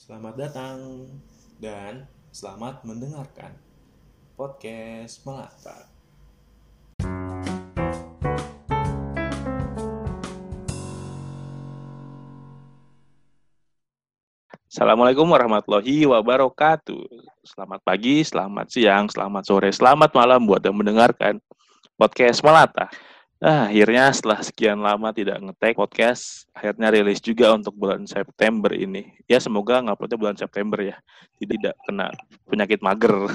Selamat datang dan selamat mendengarkan podcast Melata. Assalamualaikum warahmatullahi wabarakatuh. Selamat pagi, selamat siang, selamat sore, selamat malam buat yang mendengarkan podcast Melata. Ah, akhirnya setelah sekian lama tidak ngetek podcast, akhirnya rilis juga untuk bulan September ini. Ya semoga nguploadnya bulan September ya, tidak kena penyakit mager.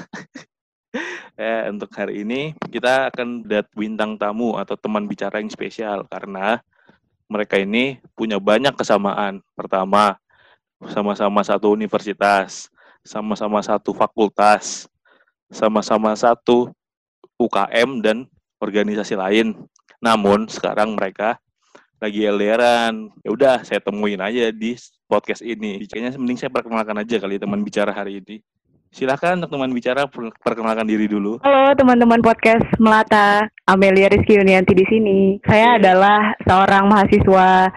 eh, untuk hari ini kita akan lihat bintang tamu atau teman bicara yang spesial karena mereka ini punya banyak kesamaan. Pertama, sama-sama satu universitas, sama-sama satu fakultas, sama-sama satu UKM dan organisasi lain. Namun sekarang mereka lagi LDRan. Ya udah, saya temuin aja di podcast ini. Kayaknya mending saya perkenalkan aja kali teman bicara hari ini. Silakan untuk teman bicara perkenalkan diri dulu. Halo teman-teman podcast Melata, Amelia Rizky Yunianti di sini. Saya adalah seorang mahasiswa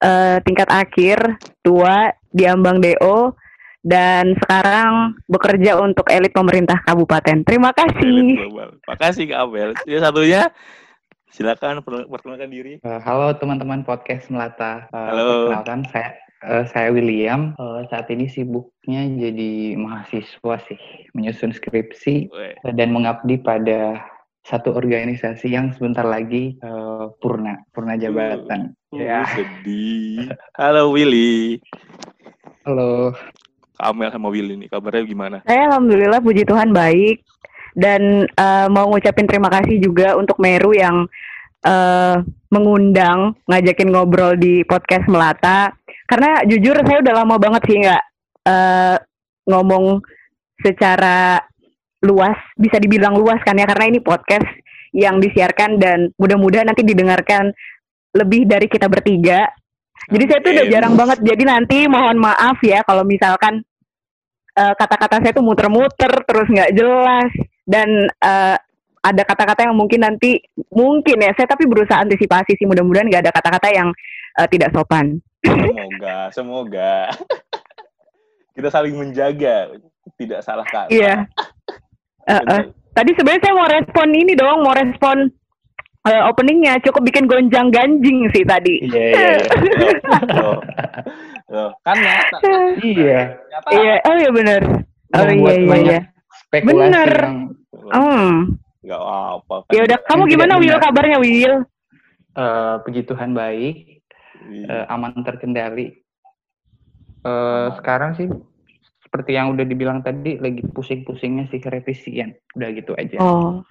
uh, tingkat akhir dua di Ambang DO dan sekarang bekerja untuk elit pemerintah kabupaten. Terima kasih. Terima kasih Kak Abel. Ya satunya silakan perkenalkan diri. Uh, halo teman-teman podcast Melata. Uh, halo. Perkenalkan saya uh, saya William. Uh, saat ini sibuknya jadi mahasiswa sih, menyusun skripsi Weh. dan mengabdi pada satu organisasi yang sebentar lagi uh, purna, purna jabatan. Uh, ya. Sedih. Halo Willy. Halo. Kamel sama Willy nih, kabarnya gimana? Saya alhamdulillah puji Tuhan baik dan uh, mau ngucapin terima kasih juga untuk Meru yang uh, mengundang ngajakin ngobrol di podcast Melata. Karena jujur saya udah lama banget sih nggak uh, ngomong secara luas bisa dibilang luas kan ya karena ini podcast yang disiarkan dan mudah-mudahan nanti didengarkan lebih dari kita bertiga. Jadi saya tuh udah jarang banget. Jadi nanti mohon maaf ya kalau misalkan uh, kata-kata saya tuh muter-muter terus nggak jelas dan uh, ada kata-kata yang mungkin nanti mungkin ya saya tapi berusaha antisipasi sih mudah-mudahan nggak ada kata-kata yang uh, tidak sopan. Semoga, semoga kita saling menjaga, tidak salah kata. Iya. Uh, uh. Tadi sebenarnya saya mau respon ini dong, mau respon uh, openingnya cukup bikin gonjang ganjing sih tadi. Iya. iya, iya. kan ya. Iya. Iya. Oh iya benar. Oh iya iya. Iya. Benar. Hmm. Gak apa. Kan. Ya udah, kamu gimana Will kabarnya Will? Uh, puji Tuhan baik, uh, aman terkendali. Uh, sekarang sih seperti yang udah dibilang tadi lagi pusing-pusingnya sih revisian, udah gitu aja. Oh.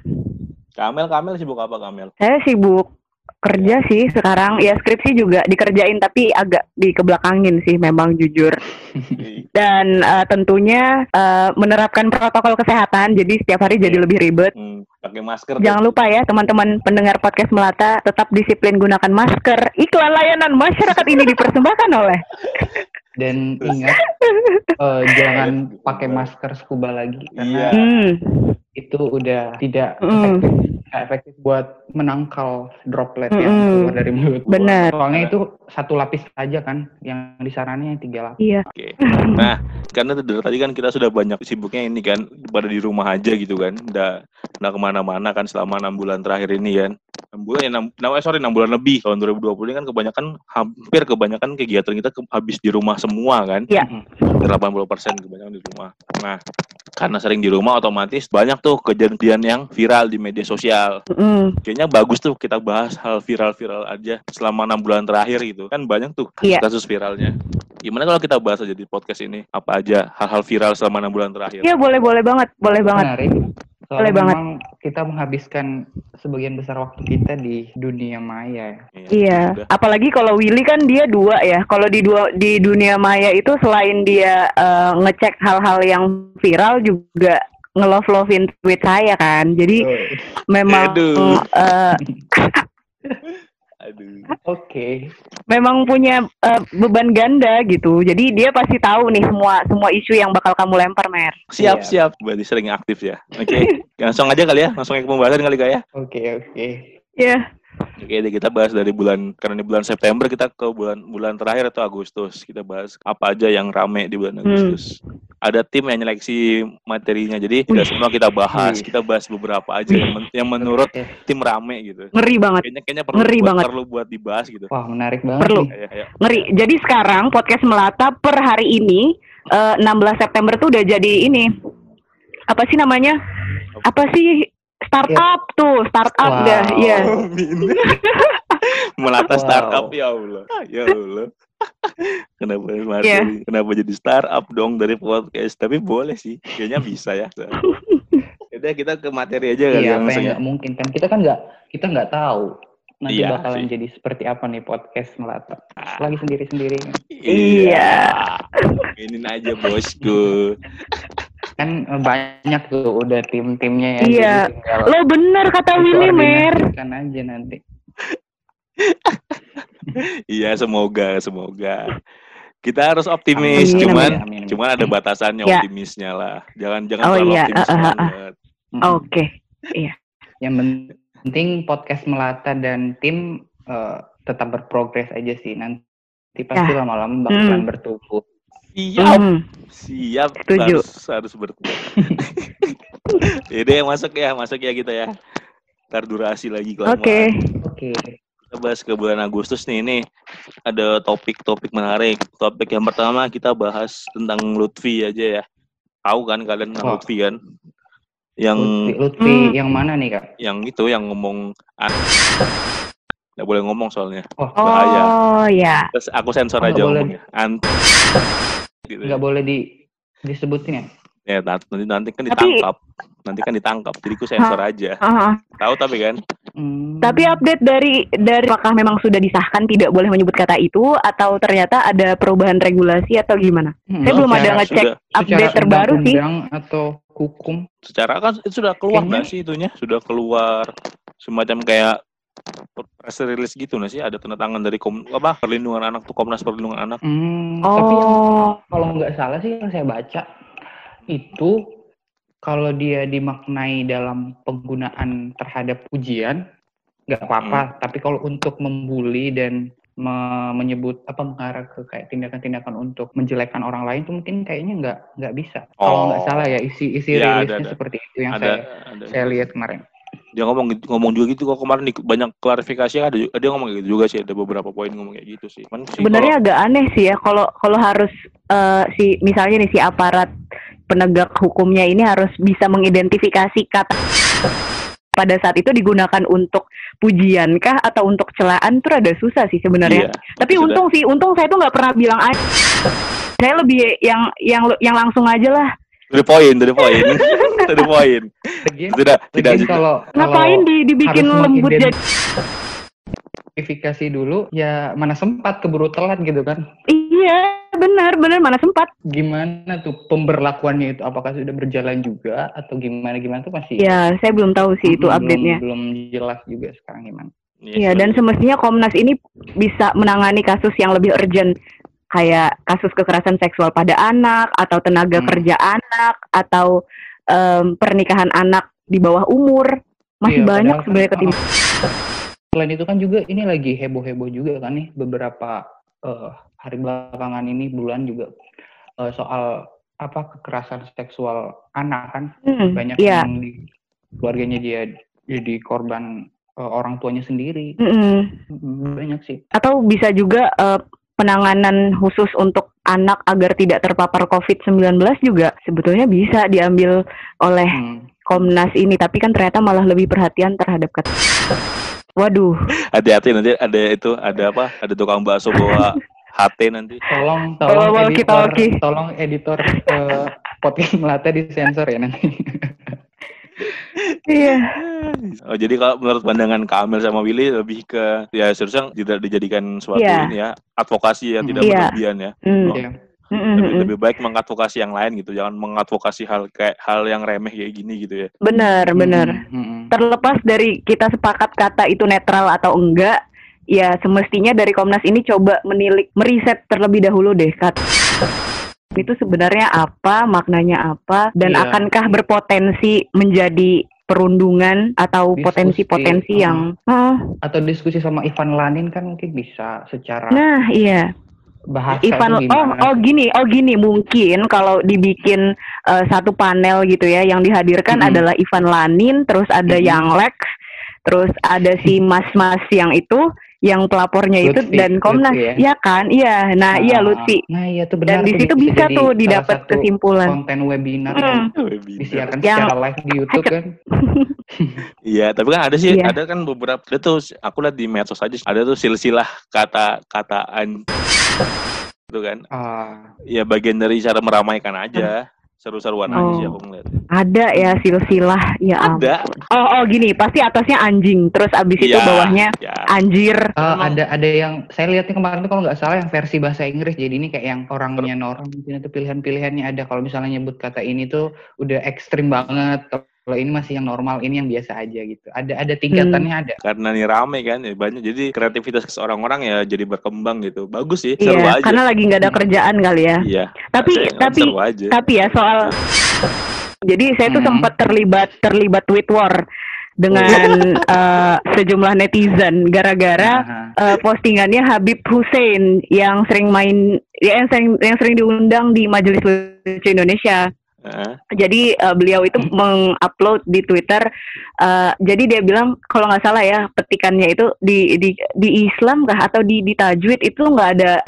Kamel, Kamel sibuk apa Kamel? Saya sibuk kerja sih sekarang ya skripsi juga dikerjain tapi agak dikebelakangin sih memang jujur dan uh, tentunya uh, menerapkan protokol kesehatan jadi setiap hari jadi iya. lebih ribet hmm, pakai masker jangan lupa ya teman-teman pendengar podcast melata tetap disiplin gunakan masker iklan layanan masyarakat ini dipersembahkan oleh dan ingat uh, jangan pakai masker scuba lagi karena iya. hmm. Itu udah tidak hmm. efektif efektif buat menangkal droplet mm yang keluar dari mulut. Benar. Soalnya itu satu lapis aja kan, yang disarannya tiga lapis. Iya. Oke. Nah, karena dari tadi kan kita sudah banyak sibuknya ini kan, pada di rumah aja gitu kan, udah nggak ke mana-mana kan selama enam bulan terakhir ini kan. 6 bulan ya 6, nah, sorry 6 bulan lebih tahun 2020 ini kan kebanyakan hampir kebanyakan kegiatan kita ke, habis di rumah semua kan iya 80% kebanyakan di rumah nah karena sering di rumah otomatis banyak tuh kejadian yang viral di media sosial mm. kayaknya bagus tuh kita bahas hal viral-viral aja selama enam bulan terakhir gitu kan banyak tuh yeah. kasus viralnya gimana kalau kita bahas aja di podcast ini apa aja hal-hal viral selama enam bulan terakhir iya boleh boleh banget boleh banget Soalnya Boleh banget. kita menghabiskan sebagian besar waktu kita di dunia maya. Iya. iya. Apalagi kalau Willy kan dia dua ya. Kalau di dua di dunia maya itu selain dia uh, ngecek hal-hal yang viral juga ngelove lovein tweet saya kan. Jadi oh. memang uh, Aduh. Oke. Okay. Memang punya uh, beban ganda gitu. Jadi dia pasti tahu nih semua semua isu yang bakal kamu lempar, Mer. Siap, yeah. siap. Berarti sering aktif ya. Oke. Okay. langsung aja kali ya. Langsung ke pembahasan kali ya. Oke, okay, oke. Okay. Ya. Yeah. Oke, deh, kita bahas dari bulan karena di bulan September kita ke bulan bulan terakhir atau Agustus. Kita bahas apa aja yang rame di bulan Agustus. Ada tim yang nyeleksi materinya. Jadi tidak semua kita bahas. Wih. Kita bahas beberapa aja yang, men- yang menurut Oke. tim rame gitu. Ngeri banget. Kayaknya kayaknya perlu Ngeri buat, banget. perlu buat dibahas gitu. Wah menarik banget Perlu. Ayo, ayo. Ngeri. Jadi sekarang podcast Melata per hari ini eh, 16 September tuh udah jadi ini. Apa sih namanya? Apa sih startup tuh, startup Wow. dah. Iya. Melata Wow. startup ya Allah. Ya Allah. Kenapa Mas Iya. jadi- kenapa jadi startup dong dari podcast? Tapi boleh sih, kayaknya bisa ya. Udah kita ke materi aja kali Iya, yang apa yang langsung ya. nggak mungkin kan? Kita kan nggak kita nggak tahu nanti Iya bakalan sih. jadi seperti apa nih podcast melata. Ah. Lagi sendiri-sendiri Iya. Ini aja bosku. Kan banyak tuh udah tim-timnya ya. Iya. Lo bener kata Willy Mer. Kan aja nanti. Iya, semoga, semoga. Kita harus optimis, Amin, cuman amin, amin. cuman ada batasannya Ya. optimisnya lah. Jangan jangan Oh, terlalu iya, optimis ah, ah, ah. banget. Oke. Yang penting podcast melata dan tim eh, tetap berprogres aja sih. Nanti pasti Ya. lama-lama bakalan Hmm. bertumbuh. Siap, Hmm. siap. Setuju. Harus harus bertemu. Yaudah masuk ya, masuk ya kita ya. Ntar durasi lagi kelamaan. Oke. Oke. Kita bahas ke bulan Agustus nih. Ini ada topik-topik menarik. Topik yang pertama kita bahas tentang Lutfi aja ya. Tahu kan kalian tentang Wah. Lutfi kan? Yang Lutfi, Lutfi Hmm. yang mana nih kak? yang itu yang ngomong nggak boleh ngomong soalnya. Oh, Bahaya. Oh ya. Terus aku sensor Oh, aja ngomongnya. Ant gitu. nggak boleh di disebutin ya? Ya nanti nanti kan Tapi- ditangkap. Nanti kan ditangkap. Jadi aku sensor aja. Ah, Tahu tapi kan? Hmm. Tapi update dari dari apakah memang sudah disahkan tidak boleh menyebut kata itu atau ternyata ada perubahan regulasi atau gimana? Hmm, Saya belum ada ngecek sudah- update secara terbaru sih. undang-undang atau hukum Secara kan itu sudah keluar nggak sih itunya? Sudah keluar semacam kayak press release gitu nggak sih? Ada tanda tangan dari kom apa perlindungan anak tuh Komnas Perlindungan Anak. Hmm, tapi yang Oh, kalau nggak salah sih yang saya baca itu kalau dia dimaknai dalam penggunaan terhadap ujian nggak apa-apa Hmm. tapi kalau untuk membuli dan me- menyebut apa mengarah ke kayak tindakan-tindakan untuk menjelekkan orang lain tuh mungkin kayaknya nggak nggak bisa kalau nggak Oh. salah ya isi isi ada, rilisnya ada. seperti itu yang ada saya ada. saya lihat kemarin Dia ngomong gitu- ngomong juga gitu kok kemarin di- banyak klarifikasi ada dia ngomong gitu juga sih ada beberapa poin ngomong kayak gitu sih. Cuman sih sebenarnya agak aneh sih ya kalau kalau harus eh, si misalnya nih si aparat penegak hukumnya ini harus bisa mengidentifikasi kata pada saat itu digunakan untuk pujian kah atau untuk celaan tuh ada susah sih sebenarnya. iya, Tapi sudah. untung sih, untung saya tuh nggak pernah bilang. Saya lebih yang yang yang langsung aja lah. Dari poin, dari poin, dari poin. Lagian, Tidak, tidak kalau Ngapain kalau di, dibikin lembut jadi? verifikasi dulu ya mana sempat keburu telat gitu kan Iya, benar, benar mana sempat. gimana tuh pemberlakuannya itu apakah sudah berjalan juga atau gimana gimana tuh masih Ya, saya belum tahu sih itu belum- update-nya. belum jelas juga sekarang gimana Iya, dan semestinya Komnas ini bisa menangani kasus yang lebih urgent kayak kasus kekerasan seksual pada anak atau tenaga Hmm. kerja anak atau em, pernikahan anak di bawah umur. Masih Iya, banyak kan- sebenarnya ketimbang. selain itu kan juga ini lagi heboh heboh juga kan nih beberapa eh, hari belakangan ini bulan juga eh, soal apa kekerasan seksual anak kan Hmm, banyak Iya. yang di keluarganya dia jadi korban eh, orang tuanya sendiri Mm-mm. Hmm, banyak sih Atau bisa juga eh, penanganan khusus untuk anak agar tidak terpapar COVID-19 juga sebetulnya bisa diambil oleh Hmm. Komnas ini, tapi kan ternyata malah lebih perhatian terhadap ket. Waduh, hati-hati nanti ada itu ada apa? Ada tukang bakso bawa HT nanti. tolong Tolong tolong editor walkie-talkie. tolong editor eh, podcast melata disensor ya nanti iya. Oh, jadi kalau menurut pandangan Kamil sama Willy lebih ke ya seharusnya tidak dijadikan suatu Iya. ini ya advokasi yang tidak Iya. berlebihan ya. Hmm. Oh. Iya. Mm, mm, Lebih, mm. lebih baik mengadvokasi yang lain gitu, jangan mengadvokasi hal kayak hal yang remeh kayak gini gitu ya. Benar, benar. Hmm, hmm, hmm. Terlepas dari kita sepakat kata itu netral atau enggak, ya semestinya dari Komnas ini coba menilik, meriset terlebih dahulu deh kata itu sebenarnya apa, maknanya apa, dan Iya. akankah berpotensi menjadi perundungan atau potensi-potensi uh. yang ah, Atau diskusi sama Ivan Lanin kan mungkin bisa secara nah iya bahasa Ivan oh oh gini oh gini mungkin kalau dibikin eh, satu panel gitu ya yang dihadirkan Mhm. adalah Ivan Lanin terus ada Mhm. yang Lex terus ada si mas-mas yang itu yang pelapornya itu Lutfi, dan Komnas Lutfi ya? ya kan iya nah iya Ah, Lutfi Nah, iya tuh dan benar. di tuh situ bisa bisa jadi tuh didapat kesimpulan konten webinar Hmm. yang Webinar. disiarkan Yang- secara live di YouTube kan. Iya, tapi kan ada sih, Iya. ada kan beberapa ada tuh aku lihat di medsos aja ada tuh silsilah kata-kataan itu kan. Ah, Ya bagian dari cara meramaikan aja. Seru-seruan aja Oh. sih aku ngeliat. ada ya silsilah ya ampun. Ada. oh oh gini pasti atasnya anjing terus abis itu Iya, bawahnya ya. anjir Emang- ada ada yang saya lihatnya kemarin tuh kalau nggak salah yang versi bahasa Inggris. Jadi ini kayak yang orangnya Nora mungkin itu pilihan-pilihannya ada. Kalau misalnya nyebut kata ini tuh udah ekstrim banget. Kalau ini masih yang normal, ini yang biasa aja gitu. Ada ada tingkatannya ada. Karena nih rame kan, ya banyak. Jadi kreativitas orang-orang ya jadi berkembang gitu. Bagus sih, seru iya aja. karena lagi nggak ada kerjaan kali ya Iya. tapi tapi aja. tapi ya soal jadi saya tuh Hmm. sempat terlibat terlibat tweet war dengan eh, sejumlah netizen gara-gara eh, postingannya Habib Hussein yang sering main ya yang sering yang sering diundang di Majelis Lucu Indonesia. Heeh. Jadi eh, beliau itu mengupload di Twitter. eh, jadi dia bilang kalau nggak salah ya petikannya itu di di di Islam kah atau di di tajwid itu nggak ada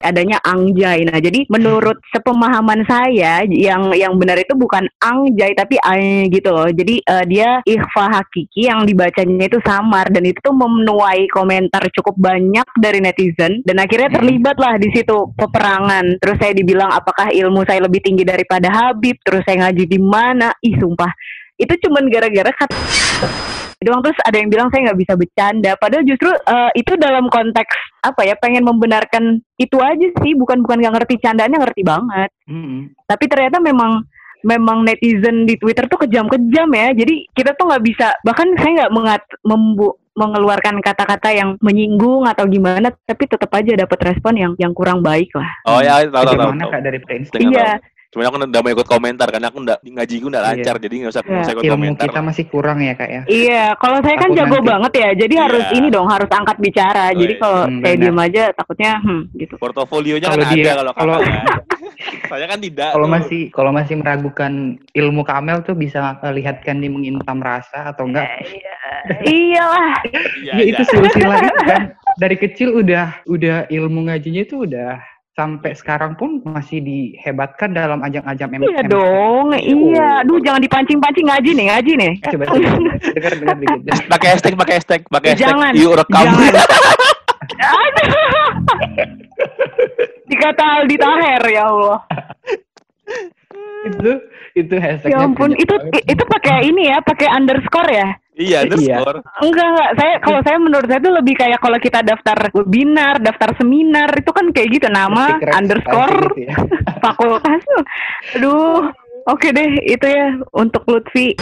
adanya angjay. Nah, jadi menurut sepemahaman saya yang yang benar itu bukan angjay tapi ay gitu loh. Jadi eh, dia ikhfa hakiki yang dibacanya itu samar dan itu tuh menuai komentar cukup banyak dari netizen dan akhirnya Hmm. terlibat lah di situ peperangan. Terus saya dibilang apakah ilmu saya lebih tinggi daripada Habib? Terus saya ngaji di mana? Ih, sumpah. Itu cuman gara-gara kata doang terus ada yang bilang saya nggak bisa bercanda padahal justru eh, itu dalam konteks apa ya pengen membenarkan itu aja sih bukan bukan nggak ngerti candaannya ngerti banget Mm-mm. tapi ternyata memang memang netizen di Twitter tuh kejam-kejam ya jadi kita tuh nggak bisa bahkan saya nggak mengat membu mengeluarkan kata-kata yang menyinggung atau gimana tapi tetap aja dapat respon yang yang kurang baik lah Oh ya, tahu tahu tahu. Bagaimana tahu. kak dari Prince? Iya tahu. Cuma aku udah mau ikut komentar karena aku nggak ngaji gue udah Iya. lancar jadi nggak usah Iya. nggak usah ikut Ilmu komentar. kita masih kurang ya kak ya. Iya, kalau saya kan Aku jago nanti- banget ya, jadi Iya. harus ini dong, harus angkat bicara. Oh, Jadi iya. kalau Hmm, saya diem aja, takutnya hmm gitu. Portofolionya kan dia- ada kalau kalau- kakak ya. Saya kan tidak. Kalau masih kalau masih meragukan ilmu Kamel tuh bisa eh, lihatkan di mengintam rasa atau enggak? Iyalah, Iya, Ya, iya. itu silsilah itu kan dari kecil udah udah ilmu ngajinya itu udah sampai sekarang pun masih dihebatkan dalam ajang-ajang M- iya dong, iya. Aduh, jangan dipancing-pancing ngaji nih, ngaji nih. Eh, Coba dengar dengar dikit. pakai hashtag pakai hashtag pakai hashtag Jangan, yuk rekam jangan. Dikata Aldi Taher ya Allah. itu itu hashtagnya Ya ampun, itu banget. itu pakai ini ya, pakai underscore ya? Iya underscore Enggak, enggak. Saya kalau saya menurut saya itu lebih kayak kalau kita daftar webinar, daftar seminar itu kan kayak gitu nama Stiker underscore gitu ya. fakultas. Aduh. Oke deh, itu ya untuk Lutfi.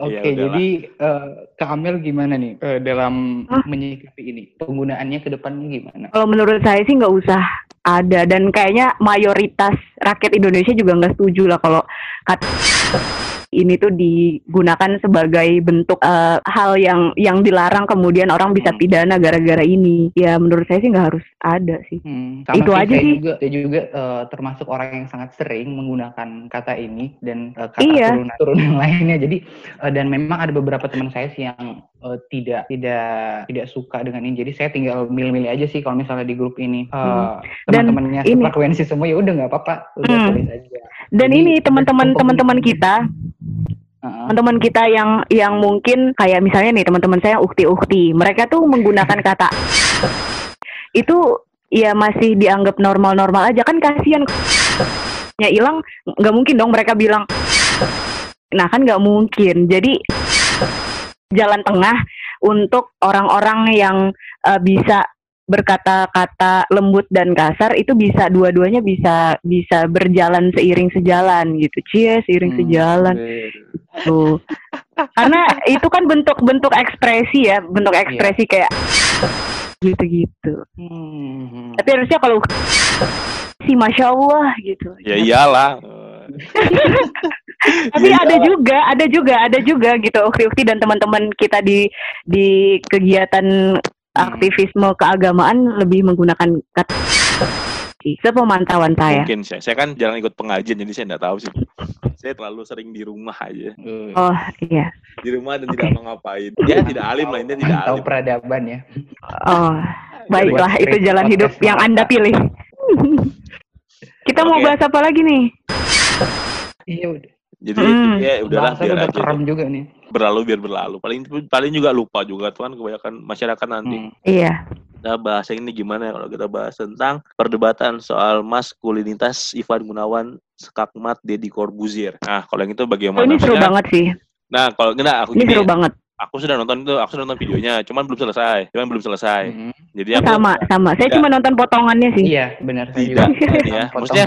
Oke, Iya, udahlah. jadi eh, Kak Amel gimana nih eh, dalam Hah? menyikapi ini? Penggunaannya ke depannya gimana? Kalau menurut saya sih nggak usah ada dan kayaknya mayoritas rakyat Indonesia juga nggak setuju lah kalau kata ini tuh digunakan sebagai bentuk eh, hal yang yang dilarang kemudian orang bisa Hmm. pidana gara-gara ini. Ya menurut saya sih nggak harus ada sih. Hmm, Itu aja saya sih. Juga, saya juga eh, termasuk orang yang sangat sering menggunakan kata ini dan eh, kata Iya. turunan turunan lainnya. Jadi eh, dan memang ada beberapa teman saya sih yang eh, tidak tidak tidak suka dengan ini. Jadi saya tinggal milih-milih aja sih kalau misalnya di grup ini eh, Hmm. Teman-temannya frekuensi semua ya udah nggak apa-apa, udah Hmm. tulis aja. Dan Jadi, ini teman-teman teman-teman kita teman-teman kita yang yang mungkin kayak misalnya nih teman-teman saya ukti-ukti mereka tuh menggunakan kata itu ya masih dianggap normal-normal aja kan kasihan ya hilang nggak mungkin dong mereka bilang nah kan nggak mungkin jadi jalan tengah untuk orang-orang yang eh, bisa berkata-kata lembut dan kasar itu bisa dua-duanya bisa bisa berjalan seiring sejalan gitu. Cie seiring Hmm. sejalan. tuh karena itu kan bentuk-bentuk ekspresi ya bentuk ekspresi kayak gitu-gitu. Hmm. tapi harusnya kalau si masya allah gitu. Ya iyalah Tapi Iya, ada juga, ada juga, ada juga gitu ukti-ukti dan teman-teman kita di di kegiatan aktivisme keagamaan lebih menggunakan kata sepemantauan saya. Mungkin saya, saya kan jarang ikut pengajian jadi saya nggak tahu sih. Saya terlalu sering di rumah aja, Uh, Oh iya. di rumah dan Oke. tidak mau ngapain. Dia tidak alim lah, dia tidak tahu alim. peradaban ya. Oh baiklah itu jalan hidup yang anda pilih. Kita mau Oke. bahas apa lagi nih? Iya udah. Jadi Hmm. ya udahlah biar udah aja juga nih. berlalu biar berlalu. Paling paling juga lupa juga tuh kan kebanyakan masyarakat nanti. Hmm. Iya. Nah, bahasa ini gimana ya kalau kita bahas tentang perdebatan soal maskulinitas Ivan Gunawan, Skakmat, Deddy Corbuzier. Nah, kalau yang itu Oh, bagaimana? ini seru Maksudnya- banget sih. Nah, kalau enggak aku Ini gini, seru banget. aku sudah nonton itu, aku sudah nonton videonya, cuman belum selesai, cuman belum selesai. Mhm. Jadi aku Sama, sama. Saya Tidak. cuma nonton potongannya sih. Iya benar saya Tidak, ya. Potong. Maksudnya,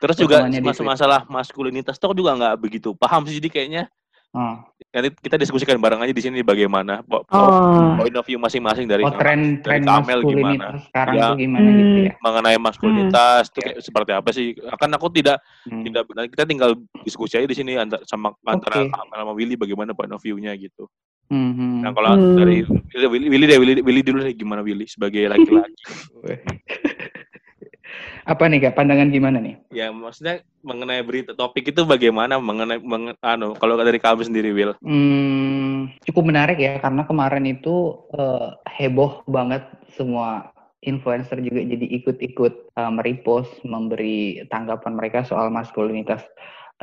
terus juga mas masalah maskulinitas itu aku juga nggak begitu paham sih. Jadi kayaknya Oh. nanti kita diskusikan bareng aja di sini bagaimana po- po- Oh. point of view masing-masing dari Oh tren tren Kamel maskulinitas sekarang Ya. tuh gimana gitu Hmm. ya? mengenai maskulinitas itu Oke. kayak seperti apa sih? Akan aku tidak Hmm. tidak benar kita tinggal diskusi aja di sini antara sama antara. Kamel sama Willy bagaimana point of view-nya gitu. Mhm. Nah kalau Hmm. dari Willy, Willy deh Willy, Willy dulu deh gimana Willy sebagai laki-laki. Apa nih kak pandangan gimana nih? ya maksudnya mengenai berita topik itu bagaimana mengenai mengen, anu kalau dari kamu sendiri Will. Hmm, cukup menarik ya karena kemarin itu eh, heboh banget semua influencer juga jadi ikut-ikut eh, merepost memberi tanggapan mereka soal maskulinitas.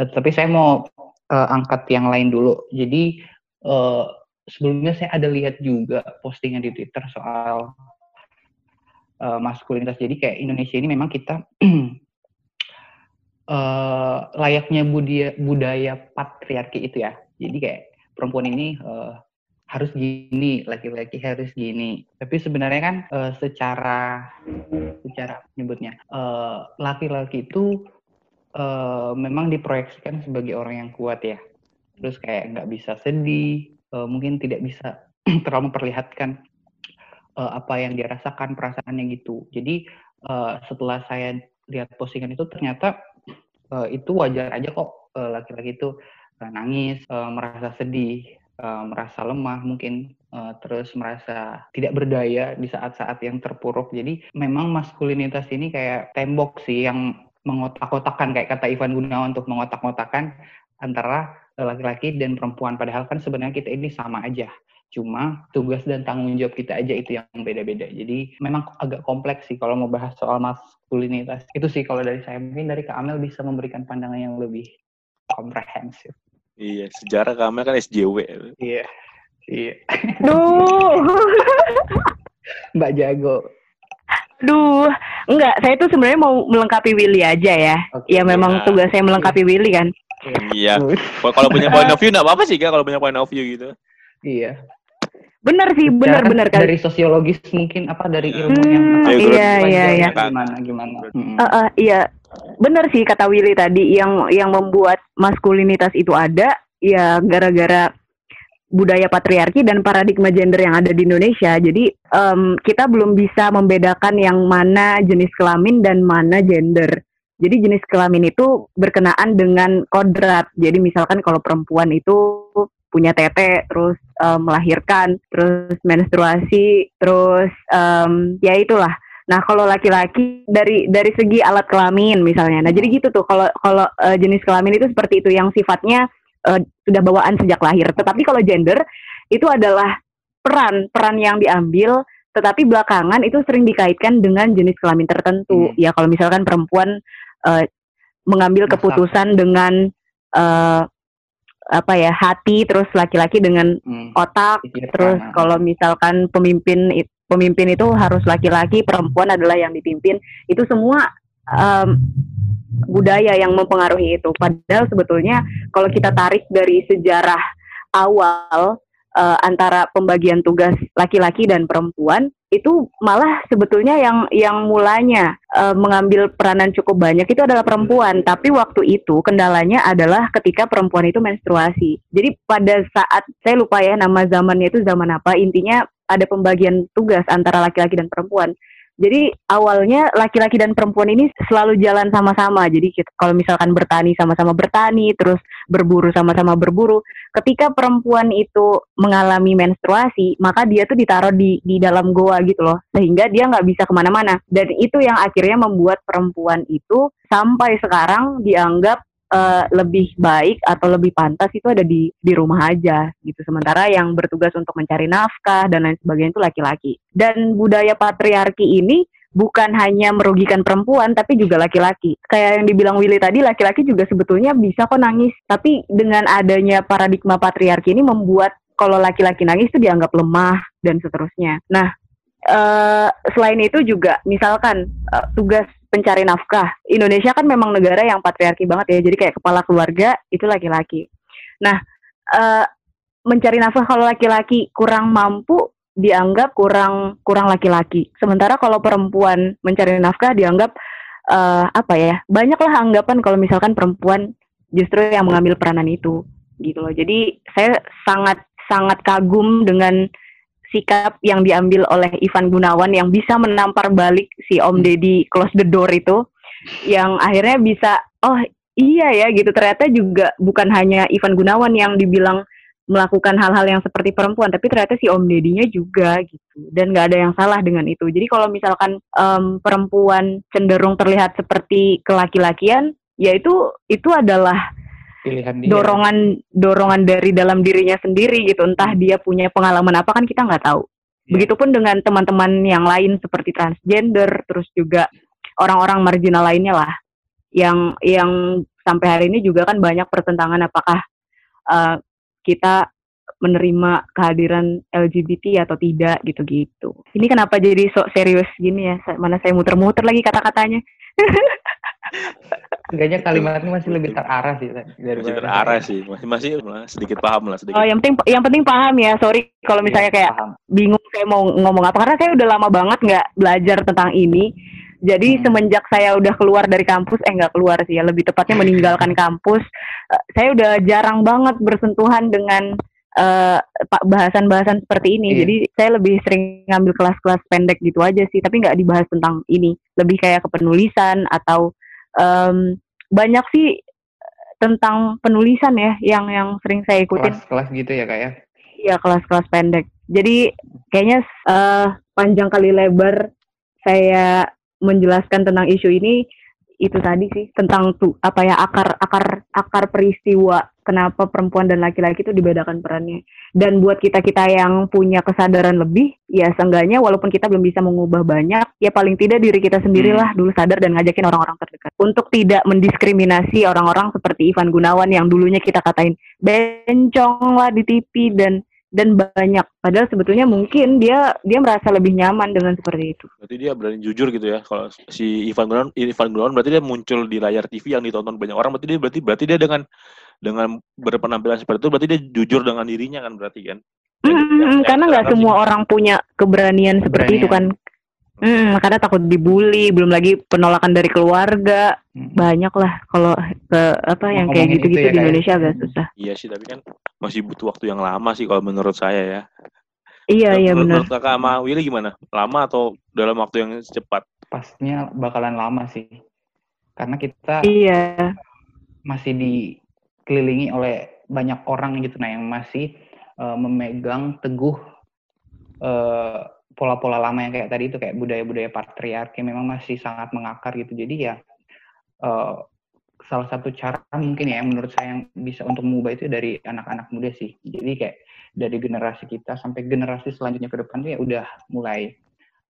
Eh, tapi saya mau eh, angkat yang lain dulu. Jadi eh, sebelumnya saya ada lihat juga postingan di Twitter soal eh, maskulinitas. Jadi kayak Indonesia ini memang kita eh, layaknya budaya budaya patriarki itu ya. Jadi kayak perempuan ini eh, harus gini, laki-laki harus gini. Tapi sebenarnya kan eh, secara secara menyebutnya eh, laki-laki itu eh, memang diproyeksikan sebagai orang yang kuat ya. Terus kayak nggak bisa sedih, eh, mungkin tidak bisa terlalu memperlihatkan eh, apa yang dia rasakan perasaannya gitu. Jadi eh, setelah saya lihat postingan itu ternyata eh, itu wajar aja kok eh, laki-laki itu eh, nangis, eh, merasa sedih, eh, merasa lemah mungkin eh, terus merasa tidak berdaya di saat-saat yang terpuruk. Jadi memang maskulinitas ini kayak tembok sih yang mengotak-kotakan kayak kata Ivan Gunawan untuk mengotak-kotakan antara laki-laki dan perempuan. Padahal kan sebenarnya kita ini sama aja. Cuma tugas dan tanggung jawab kita aja itu yang beda-beda. Jadi memang agak kompleks sih kalau mau bahas soal maskulinitas. Itu sih kalau dari saya mungkin dari Kak Amel bisa memberikan pandangan yang lebih komprehensif. Iya, sejarah Kamel kan SJW. Iya. Iya. Duh. Mbak Jago. Duh, enggak, saya tuh sebenarnya mau melengkapi Willy aja ya. Oke. Ya memang Nah. tugas saya melengkapi Willy kan. Iya. Kalau kalau punya point of view enggak apa-apa sih Kak kalau punya point of view gitu. Iya. Bener sih, bener kan. Dari sosiologis mungkin apa dari ilmu yang apa? Iya, iya, iya, iya. Gimana gimana? Mm-mm. Eh, eh, iya, bener sih kata Willy tadi yang yang membuat maskulinitas itu ada ya gara-gara budaya patriarki dan paradigma gender yang ada di Indonesia. Jadi em, kita belum bisa membedakan yang mana jenis kelamin dan mana gender. Jadi jenis kelamin itu berkenaan dengan kodrat. Jadi misalkan kalau perempuan itu punya tete, terus em, melahirkan, terus menstruasi, terus em, ya itulah. Nah, kalau laki-laki dari dari segi alat kelamin misalnya. Nah, jadi gitu tuh kalau kalau eh, jenis kelamin itu seperti itu yang sifatnya eh, sudah bawaan sejak lahir. Tetapi kalau gender itu adalah peran peran yang diambil tetapi belakangan itu sering dikaitkan dengan jenis kelamin tertentu. Hmm. Ya kalau misalkan perempuan eh, mengambil Masak. keputusan dengan eh, apa ya hati terus laki-laki dengan Hmm. otak Terus kalau misalkan pemimpin pemimpin itu harus laki-laki, perempuan adalah yang dipimpin. Itu semua em, budaya yang mempengaruhi itu. Padahal sebetulnya kalau kita tarik dari sejarah awal eh, antara pembagian tugas laki-laki dan perempuan itu malah sebetulnya yang yang mulanya eh, mengambil peranan cukup banyak itu adalah perempuan. Tapi waktu itu kendalanya adalah ketika perempuan itu menstruasi. Jadi pada saat saya lupa ya nama zamannya itu zaman apa. Intinya ada pembagian tugas antara laki-laki dan perempuan. Jadi awalnya laki-laki dan perempuan ini selalu jalan sama-sama. Jadi kalau misalkan bertani sama-sama bertani, terus berburu sama-sama berburu. Ketika perempuan itu mengalami menstruasi, maka dia tuh ditaruh di di dalam goa gitu loh, sehingga dia nggak bisa ke mana-mana. Dan itu yang akhirnya membuat perempuan itu sampai sekarang dianggap uh, lebih baik atau lebih pantas itu ada di di rumah aja gitu. Sementara yang bertugas untuk mencari nafkah dan lain sebagainya itu laki-laki. Dan budaya patriarki ini bukan hanya merugikan perempuan tapi juga laki-laki. Kayak yang dibilang Willy tadi, laki-laki juga sebetulnya bisa kok nangis. Tapi dengan adanya paradigma patriarki ini membuat kalau laki-laki nangis itu dianggap lemah dan seterusnya. Nah, uh, selain itu juga misalkan uh, tugas pencari nafkah. Indonesia kan memang negara yang patriarki banget ya, jadi kayak kepala keluarga itu laki-laki. Nah, uh, mencari nafkah kalau laki-laki kurang mampu dianggap kurang kurang laki-laki. Sementara kalau perempuan mencari nafkah dianggap uh, apa ya? Banyaklah anggapan kalau misalkan perempuan justru yang mengambil peranan itu gitu loh. Jadi saya sangat sangat kagum dengan sikap yang diambil oleh Ivan Gunawan yang bisa menampar balik si Om hmm. Deddy close the door itu yang akhirnya bisa oh iya ya gitu. Ternyata juga bukan hanya Ivan Gunawan yang dibilang melakukan hal-hal yang seperti perempuan tapi ternyata si Om Dedinya juga gitu. Dan nggak ada yang salah dengan itu. Jadi kalau misalkan um, perempuan cenderung terlihat seperti kelaki-lakian ya itu itu adalah pilihan dia. dorongan dorongan dari dalam dirinya sendiri gitu entah dia punya pengalaman apa kan kita nggak tahu yeah. begitupun dengan teman-teman yang lain seperti transgender terus juga orang-orang marginal lainnya lah yang yang sampai hari ini juga kan banyak pertentangan apakah uh, kita menerima kehadiran LGBT atau tidak gitu-gitu. Ini kenapa jadi sok serius gini ya? Mana saya muter-muter lagi kata-katanya. Kayaknya kalimatnya masih lebih terarah sih dari masih terarah sih masih masih sedikit paham lah sedikit. Oh yang penting yang penting paham ya sorry kalau iya, misalnya kayak paham. bingung saya mau ngomong apa karena saya udah lama banget nggak belajar tentang ini jadi hmm. semenjak saya udah keluar dari kampus eh nggak keluar sih ya lebih tepatnya meninggalkan kampus uh, saya udah jarang banget bersentuhan dengan uh, bahasan-bahasan seperti ini. Yeah. Jadi saya lebih sering ngambil kelas-kelas pendek gitu aja sih, tapi nggak dibahas tentang ini. Lebih kayak kepenulisan atau um, banyak sih tentang penulisan ya yang yang sering saya ikutin. Kelas-kelas gitu ya kak ya? Iya kelas-kelas pendek. Jadi kayaknya uh, panjang kali lebar saya menjelaskan tentang isu ini itu tadi sih tentang tuh apa ya akar akar akar peristiwa kenapa perempuan dan laki-laki itu dibedakan perannya dan buat kita kita yang punya kesadaran lebih ya seenggaknya walaupun kita belum bisa mengubah banyak ya paling tidak diri kita sendirilah hmm. dulu sadar dan ngajakin orang-orang terdekat untuk tidak mendiskriminasi orang-orang seperti Ivan Gunawan yang dulunya kita katain bencong lah di TV dan dan banyak padahal sebetulnya mungkin dia dia merasa lebih nyaman dengan seperti itu. Berarti dia berani jujur gitu ya kalau si Ivan Gunawan Ivan Gunawan berarti dia muncul di layar TV yang ditonton banyak orang berarti dia berarti berarti dia dengan dengan berpenampilan seperti itu berarti dia jujur dengan dirinya kan berarti kan. Mm -hmm, karena nggak semua orang punya keberanian seperti itu kan. Hmm, karena takut dibully, belum lagi penolakan dari keluarga. Hmm. Banyak lah kalau ke apa yang kayak gitu-gitu ya, di Indonesia agak susah. Iya sih, tapi kan masih butuh waktu yang lama sih kalau menurut saya ya. Iya, iya benar. Menurut Kakak sama Willy gimana? Lama atau dalam waktu yang cepat? Pastinya bakalan lama sih. Karena kita Iya. masih dikelilingi oleh banyak orang gitu nah yang masih uh, memegang teguh uh, pola-pola lama yang kayak tadi itu kayak budaya-budaya patriarki memang masih sangat mengakar gitu. Jadi ya uh, salah satu cara mungkin ya yang menurut saya yang bisa untuk mengubah itu dari anak-anak muda sih. Jadi kayak dari generasi kita sampai generasi selanjutnya ke depan tuh ya udah mulai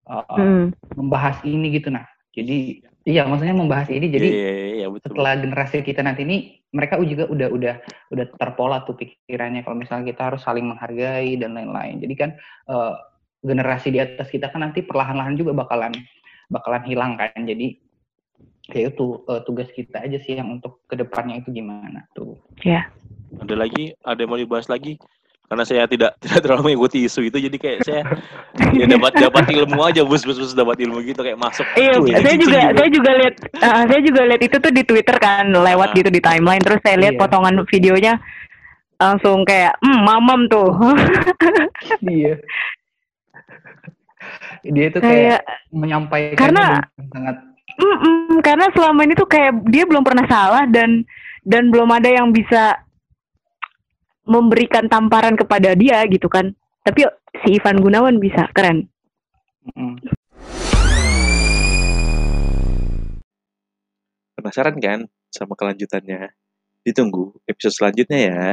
uh, hmm. membahas ini gitu nah. Jadi iya maksudnya membahas ini jadi yeah, yeah, yeah, betul. setelah generasi kita nanti ini mereka juga udah udah udah terpola tuh pikirannya kalau misalnya kita harus saling menghargai dan lain-lain. Jadi kan uh, generasi di atas kita kan nanti perlahan-lahan juga bakalan bakalan hilang kan. Jadi ya itu uh, tugas kita aja sih yang untuk ke depannya itu gimana tuh. Ya. Ada lagi, ada yang mau dibahas lagi? Karena saya tidak tidak terlalu mengikuti isu itu, jadi kayak saya ya dapat dapat ilmu aja, bus bus bus dapat ilmu gitu kayak masuk. Iya, ya, saya juga gitu. saya juga lihat uh, saya juga lihat itu tuh di Twitter kan lewat nah. gitu di timeline, terus saya lihat iya. potongan videonya langsung kayak hmm mamam tuh. iya dia itu kayak, kayak menyampaikan karena sangat mm -mm, karena selama ini tuh kayak dia belum pernah salah dan dan belum ada yang bisa memberikan tamparan kepada dia gitu kan. Tapi si Ivan Gunawan bisa keren. Mm. penasaran kan sama kelanjutannya? Ditunggu episode selanjutnya ya